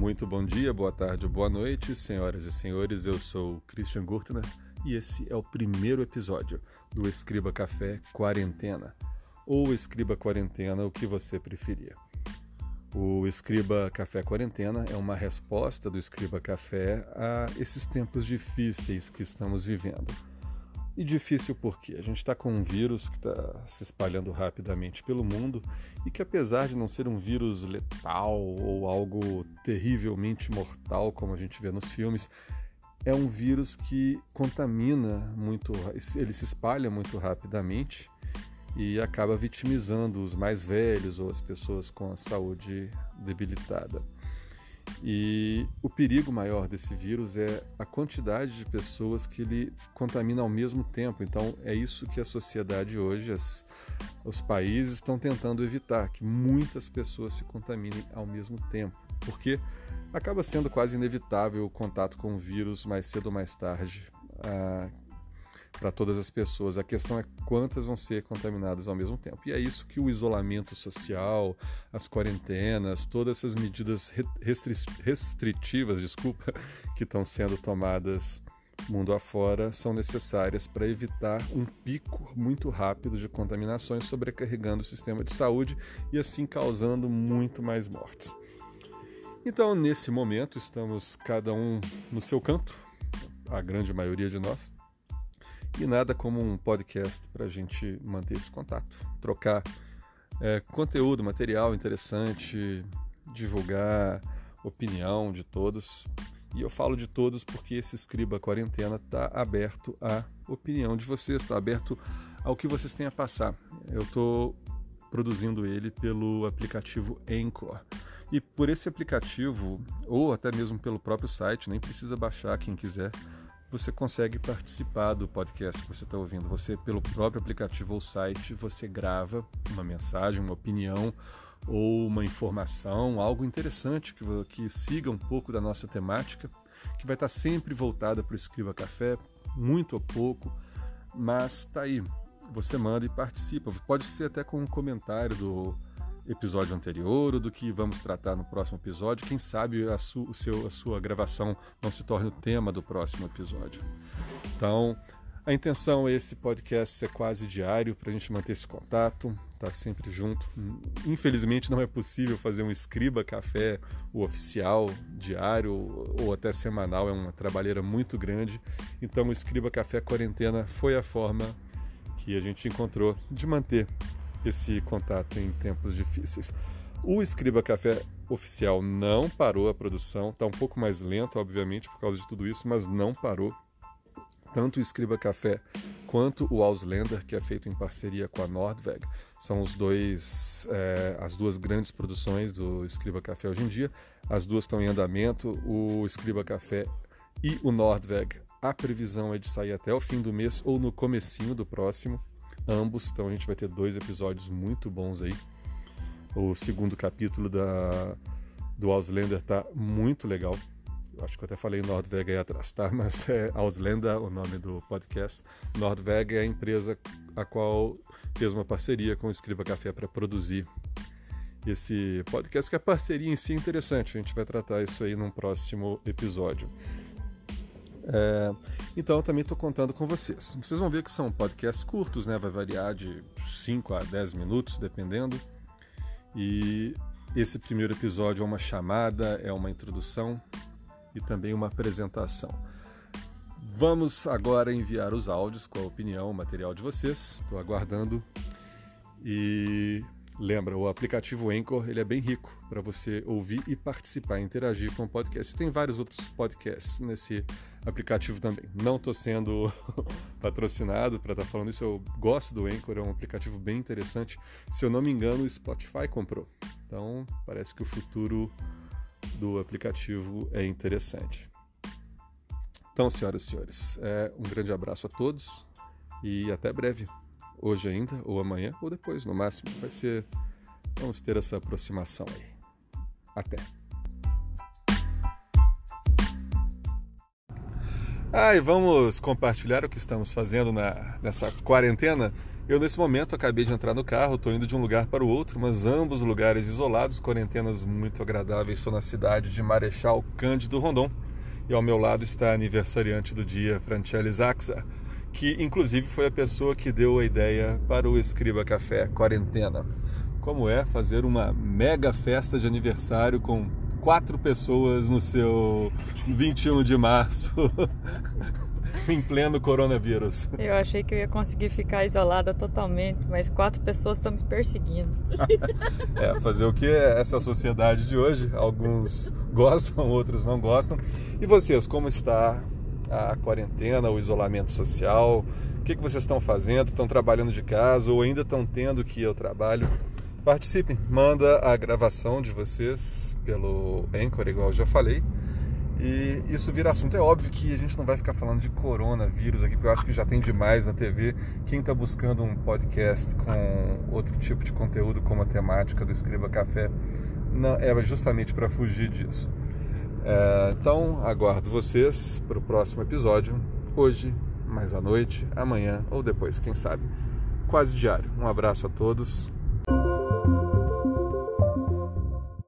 Muito bom dia, boa tarde, boa noite, senhoras e senhores. Eu sou Christian Gurtner e esse é o primeiro episódio do Escriba Café Quarentena, ou Escriba Quarentena, o que você preferir. O Escriba Café Quarentena é uma resposta do Escriba Café a esses tempos difíceis que estamos vivendo. E difícil porque a gente está com um vírus que está se espalhando rapidamente pelo mundo e que, apesar de não ser um vírus letal ou algo terrivelmente mortal, como a gente vê nos filmes, é um vírus que contamina muito, ele se espalha muito rapidamente e acaba vitimizando os mais velhos ou as pessoas com a saúde debilitada. E o perigo maior desse vírus é a quantidade de pessoas que ele contamina ao mesmo tempo. Então, é isso que a sociedade hoje, as, os países estão tentando evitar, que muitas pessoas se contaminem ao mesmo tempo. Porque acaba sendo quase inevitável o contato com o vírus mais cedo ou mais tarde. Ah, para todas as pessoas. A questão é quantas vão ser contaminadas ao mesmo tempo. E é isso que o isolamento social, as quarentenas, todas essas medidas restri restritivas, desculpa, que estão sendo tomadas mundo afora são necessárias para evitar um pico muito rápido de contaminações, sobrecarregando o sistema de saúde e assim causando muito mais mortes. Então, nesse momento, estamos cada um no seu canto, a grande maioria de nós, e nada como um podcast para a gente manter esse contato, trocar é, conteúdo, material interessante, divulgar opinião de todos. E eu falo de todos porque esse Escriba Quarentena está aberto à opinião de vocês, está aberto ao que vocês têm a passar. Eu estou produzindo ele pelo aplicativo Anchor. E por esse aplicativo, ou até mesmo pelo próprio site, nem precisa baixar quem quiser você consegue participar do podcast que você está ouvindo. Você, pelo próprio aplicativo ou site, você grava uma mensagem, uma opinião ou uma informação, algo interessante que, que siga um pouco da nossa temática, que vai estar tá sempre voltada para o Escriba Café, muito ou pouco, mas está aí. Você manda e participa. Pode ser até com um comentário do episódio anterior ou do que vamos tratar no próximo episódio. Quem sabe a, su, o seu, a sua gravação não se torne o tema do próximo episódio. Então, a intenção é esse podcast ser quase diário para a gente manter esse contato, estar tá sempre junto. Infelizmente não é possível fazer um escriba café o oficial diário ou até semanal, é uma trabalheira muito grande. Então o escriba café quarentena foi a forma que a gente encontrou de manter esse contato em tempos difíceis. O Escriba Café oficial não parou a produção, está um pouco mais lento, obviamente, por causa de tudo isso, mas não parou. Tanto o Escriba Café quanto o Auslander, que é feito em parceria com a Nordweg, são os dois, é, as duas grandes produções do Escriba Café hoje em dia. As duas estão em andamento. O Escriba Café e o Nordweg, a previsão é de sair até o fim do mês ou no comecinho do próximo ambos. Então a gente vai ter dois episódios muito bons aí. O segundo capítulo da, do Auslander tá muito legal. Eu acho que eu até falei Nordveg aí atrás, tá? Mas é Auslander o nome do podcast. Nordveg é a empresa a qual fez uma parceria com o Escriba Café para produzir esse podcast, que a parceria em si é interessante. A gente vai tratar isso aí num próximo episódio. É, então eu também estou contando com vocês. Vocês vão ver que são podcasts curtos, né? Vai variar de 5 a 10 minutos, dependendo. E esse primeiro episódio é uma chamada, é uma introdução e também uma apresentação. Vamos agora enviar os áudios com a opinião, o material de vocês. Estou aguardando. E Lembra, o aplicativo Anchor ele é bem rico para você ouvir e participar, interagir com o podcast. Tem vários outros podcasts nesse aplicativo também. Não estou sendo patrocinado para estar tá falando isso, eu gosto do Anchor, é um aplicativo bem interessante. Se eu não me engano, o Spotify comprou. Então, parece que o futuro do aplicativo é interessante. Então, senhoras e senhores, é, um grande abraço a todos e até breve hoje ainda, ou amanhã, ou depois, no máximo. Vai ser. Vamos ter essa aproximação aí. Até. Ah, e vamos compartilhar o que estamos fazendo na, nessa quarentena. Eu, nesse momento, acabei de entrar no carro, estou indo de um lugar para o outro, mas ambos lugares isolados, quarentenas muito agradáveis. Estou na cidade de Marechal Cândido Rondon e ao meu lado está a aniversariante do dia, Francelle Zaxa, que inclusive foi a pessoa que deu a ideia para o Escriba Café Quarentena. Como é fazer uma mega festa de aniversário com quatro pessoas no seu 21 de março. em pleno coronavírus. Eu achei que eu ia conseguir ficar isolada totalmente, mas quatro pessoas estão me perseguindo. é, fazer o que é essa sociedade de hoje? Alguns gostam, outros não gostam. E vocês, como está a quarentena, o isolamento social? O que, que vocês estão fazendo? Estão trabalhando de casa ou ainda estão tendo que ao trabalho? Participem, manda a gravação de vocês pelo Anchor, igual eu já falei e isso vira assunto. É óbvio que a gente não vai ficar falando de coronavírus aqui, porque eu acho que já tem demais na TV. Quem está buscando um podcast com outro tipo de conteúdo, como a temática do Escriba Café, não, é justamente para fugir disso. É, então, aguardo vocês para o próximo episódio, hoje, mais à noite, amanhã ou depois, quem sabe. Quase diário. Um abraço a todos